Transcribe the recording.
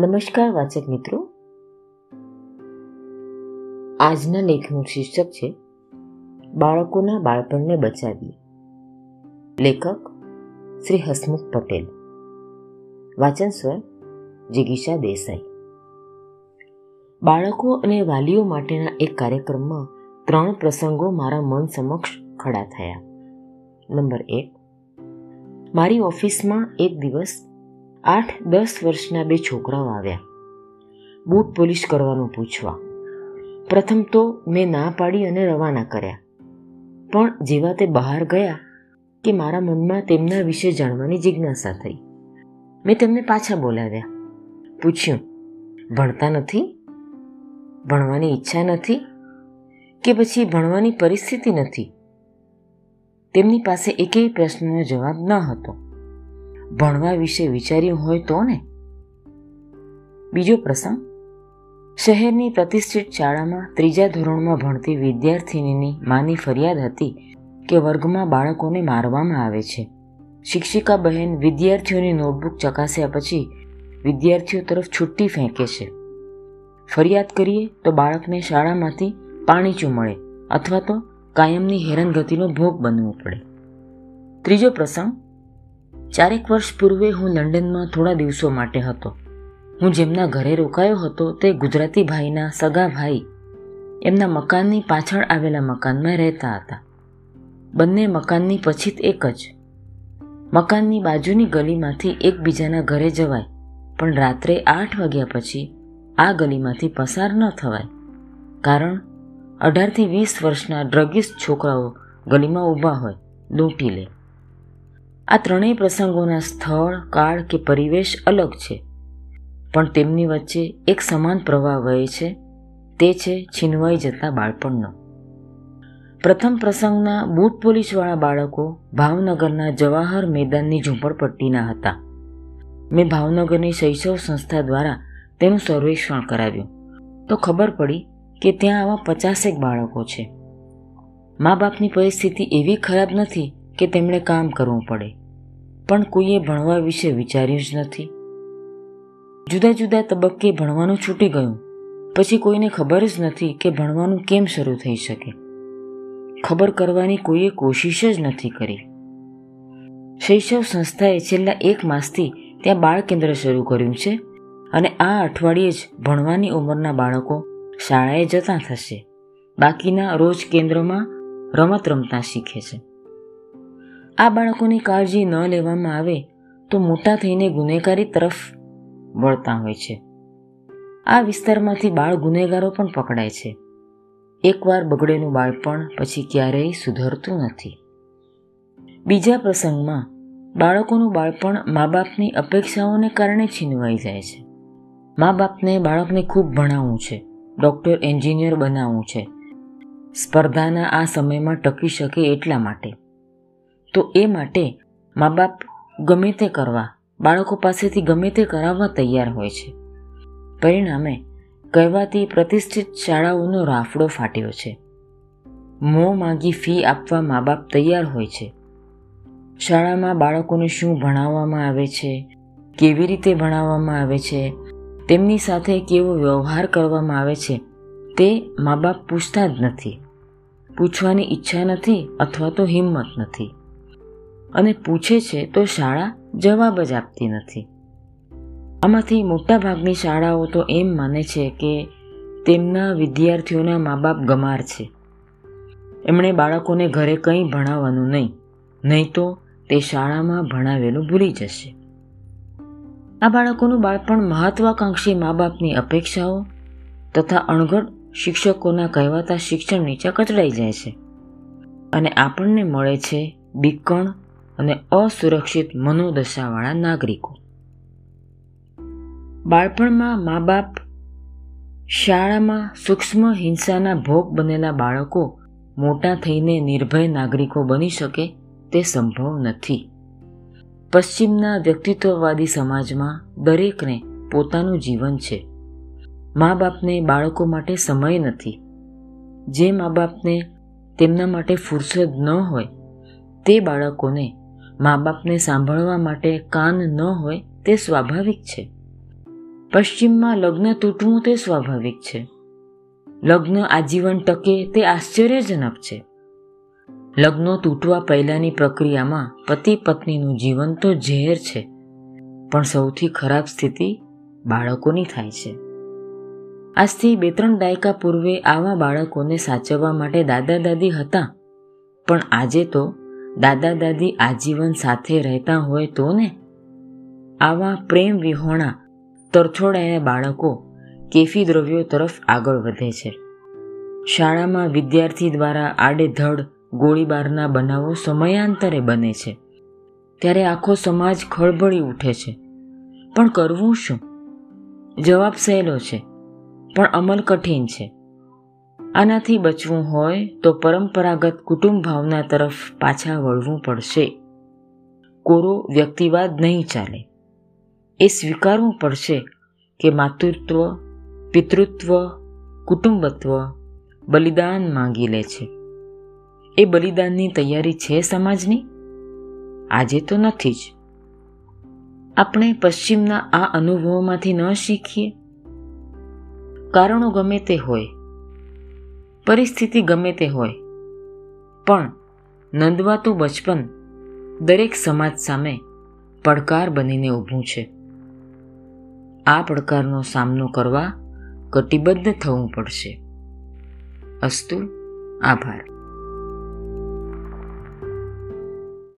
નમસ્કાર, વાચક મિત્રો. આજના લેખનું શીર્ષક છે, બાળકોના બાળપણને બચાવીએ. લેખક શ્રી હસમુખ પટેલ. વાચન સ્વર જિગીશા દેસાઈ. બાળકો અને વાલીઓ માટેના એક કાર્યક્રમમાં ત્રણ પ્રસંગો મારા મન સમક્ષ ખડા થયા. નંબર એક, મારી ઓફિસમાં એક દિવસ આઠ દસ વર્ષના બે છોકરાઓ આવ્યા. બૂટ પોલિશ કરવાનું પૂછવા. પ્રથમ તો મેં ના પાડી અને રવાના કર્યા. પણ જેવા તે બહાર ગયા કે મારા મનમાં તેમના વિશે જાણવાની જિજ્ઞાસા થઈ. મેં તેમને પાછા બોલાવ્યા. પૂછ્યું, ભણતા નથી? ભણવાની ઈચ્છા નથી? કે પછી ભણવાની પરિસ્થિતિ નથી? તેમની પાસે એકેય પ્રશ્નનો જવાબ ન હતો. ભણવા વિશે વિચાર્યું હોય તો ને? બીજો પ્રસંગ. શહેરની પ્રતિષ્ઠિત શાળામાં ત્રીજા ધોરણમાં ભણતી વિદ્યાર્થિનીની માની ફરિયાદ હતી કે વર્ગમાં બાળકોને મારવામાં આવે છે. શિક્ષિકા બહેન વિદ્યાર્થીઓની નોટબુક ચકાસ્યા પછી વિદ્યાર્થીઓ તરફ છુટ્ટી ફેંકે છે. ફરિયાદ કરીએ તો બાળકને શાળામાંથી પાણીચું મળે અથવા તો કાયમની હેરાનગતિનો ભોગ બનવું પડે. ત્રીજો પ્રસંગ. ચારેક વર્ષ પૂર્વે હું લંડનમાં થોડા દિવસો માટે હતો. હું જેમના ઘરે રોકાયો હતો તે ગુજરાતી ભાઈના સગા ભાઈ એમના મકાનની પાછળ આવેલા મકાનમાં રહેતા હતા. બંને મકાનની પછીત એક જ. મકાનની બાજુની ગલીમાંથી એકબીજાના ઘરે જવાય, પણ રાત્રે આઠ વાગ્યા પછી આ ગલીમાંથી પસાર ન થવાય. કારણ અઢારથી વીસ વર્ષના ડ્રગિસ્ટ છોકરાઓ ગલીમાં ઊભા હોય લૂંટી લે. આ ત્રણેય પ્રસંગોના સ્થળ, કાળ કે પરિવેશ અલગ છે. પણ તેમની વચ્ચે એક સમાન પ્રવાહ વહે છે, તે છે છીનવાઈ જતા બાળપણનો. પ્રથમ પ્રસંગના બૂટ પોલીસવાળા બાળકો ભાવનગરના જવાહર મેદાનની ઝૂંપડપટ્ટીના હતા. મેં ભાવનગરની શૈશવ સંસ્થા દ્વારા તેનું સર્વેક્ષણ કરાવ્યું. તો ખબર પડી કે ત્યાં આવા પચાસેક બાળકો છે. મા બાપની પરિસ્થિતિ એવી ખરાબ નથી કે તેમણે કામ કરવું પડે. પણ કોઈએ ભણવા વિશે વિચાર્યું જ નથી. જુદા જુદા તબક્કે ભણવાનું છૂટી ગયું. પછી કોઈને ખબર જ નથી કે ભણવાનું કેમ શરૂ થઈ શકે. ખબર કરવાની કોઈએ કોશિશ જ નથી કરી. શૈશવ સંસ્થાએ છેલ્લા એક માસથી ત્યાં બાળ કેન્દ્ર શરૂ કર્યું છે અને આ અઠવાડિયે જ ભણવાની ઉંમરના બાળકો શાળાએ જતા થશે. બાકીના રોજ કેન્દ્રમાં રમત રમતા શીખે છે. આ બાળકોની કાળજી ન લેવામાં આવે તો મોટા થઈને ગુનેગારી તરફ વળતા હોય છે. આ વિસ્તારમાંથી બાળ ગુનેગારો પણ પકડાય છે. એકવાર બગડેલું બાળપણ પછી ક્યારેય સુધરતું નથી. બીજા પ્રસંગમાં, બાળકોનું બાળપણ મા બાપની અપેક્ષાઓને કારણે છીનવાઈ જાય છે. મા બાપને બાળકને ખૂબ ભણાવવું છે, ડૉક્ટર, એન્જિનિયર બનાવવું છે. સ્પર્ધાના આ સમયમાં ટકી શકે એટલા માટે. તો એ માટે મા બાપ ગમે તે કરવા, બાળકો પાસેથી ગમે તે કરાવવા તૈયાર હોય છે. પરિણામે કહેવાતી પ્રતિષ્ઠિત શાળાઓનો રાફડો ફાટ્યો છે. મોં માગી ફી આપવા મા બાપ તૈયાર હોય છે. શાળામાં બાળકોને શું ભણાવવામાં આવે છે, કેવી રીતે ભણાવવામાં આવે છે, તેમની સાથે કેવો વ્યવહાર કરવામાં આવે છે, તે મા બાપ પૂછતા જ નથી. પૂછવાની ઈચ્છા નથી અથવા તો હિંમત નથી. અને પૂછે છે, તો શાળા જવાબ જ આપતી નથી. આમાંથી મોટાભાગની શાળાઓ તો એમ માને છે કે તેમના વિદ્યાર્થીઓના મા બાપ ગમાર છે. એમણે બાળકોને ઘરે કંઈ ભણાવવાનું નહીં નહીં તો તે શાળામાં ભણાવેલું ભૂલી જશે. આ બાળકોનું બાળપણ મહત્વાકાંક્ષી મા બાપની અપેક્ષાઓ તથા અણઘડ શિક્ષકોના કહેવાતા શિક્ષણ નીચે કચડાઈ જાય છે. અને આપણને મળે છે બીકણ અને અસુરક્ષિત મનોદશાવાળા નાગરિકો. બાળપણમાં મા બાપ શાળામાં સૂક્ષ્મ હિંસાના ભોગ બનેલા બાળકો મોટા થઈને નિર્ભય નાગરિકો બની શકે તે સંભવ નથી. પશ્ચિમના વ્યક્તિત્વવાદી સમાજમાં દરેકને પોતાનું જીવન છે. મા બાપને બાળકો માટે સમય નથી. જે મા બાપને તેમના માટે ફુરસદ ન હોય તે બાળકોને મા બાપને સાંભળવા માટે કાન ન હોય તે સ્વાભાવિક છે. પશ્ચિમમાં લગ્ન તૂટવું તે સ્વાભાવિક છે. લગ્ન આજીવન ટકે તે આશ્ચર્યજનક છે. લગ્નો તૂટવા પહેલાંની પ્રક્રિયામાં પતિ પત્નીનું જીવન તો ઝેર છે, પણ સૌથી ખરાબ સ્થિતિ બાળકોની થાય છે. આજથી બે ત્રણ દાયકા પૂર્વે આવા બાળકોને સાચવવા માટે દાદા દાદી હતા, પણ આજે તો દાદા દાદી આજીવન સાથે રહેતા હોય તો ને? આવા પ્રેમ વિહોણા તરછોડાયા બાળકો કેફી દ્રવ્યો તરફ આગળ વધે છે. શાળામાં વિદ્યાર્થી દ્વારા આડેધડ ગોળીબારના બનાવો સમયાંતરે બને છે. ત્યારે આખો સમાજ ખળભળી ઉઠે છે. પણ કરવું શું? જવાબ સહેલો છે. પણ અમલ કઠિન છે. આનાથી બચવું હોય તો પરંપરાગત કુટુંબ ભાવના તરફ પાછા વળવું પડશે. કોરો વ્યક્તિવાદ નહીં ચાલે. એ સ્વીકારવું પડશે કે માતૃત્વ, પિતૃત્વ, કુટુંબત્વ બલિદાન માંગી લે છે. એ બલિદાનની તૈયારી છે સમાજની? આજે તો નથી જ. આપણે પશ્ચિમના આ અનુભવોમાંથી ન શીખીએ. કારણો ગમે તે હોય પરિસ્થિતિ ગમે તે હોય. પણ નંદવાતું બચપન દરેક સમાજ સામે પડકાર બનીને ઊભું છે. આ પડકારનો સામનો કરવા કટિબદ્ધ થવું પડશે. અસ્તુ, આભાર.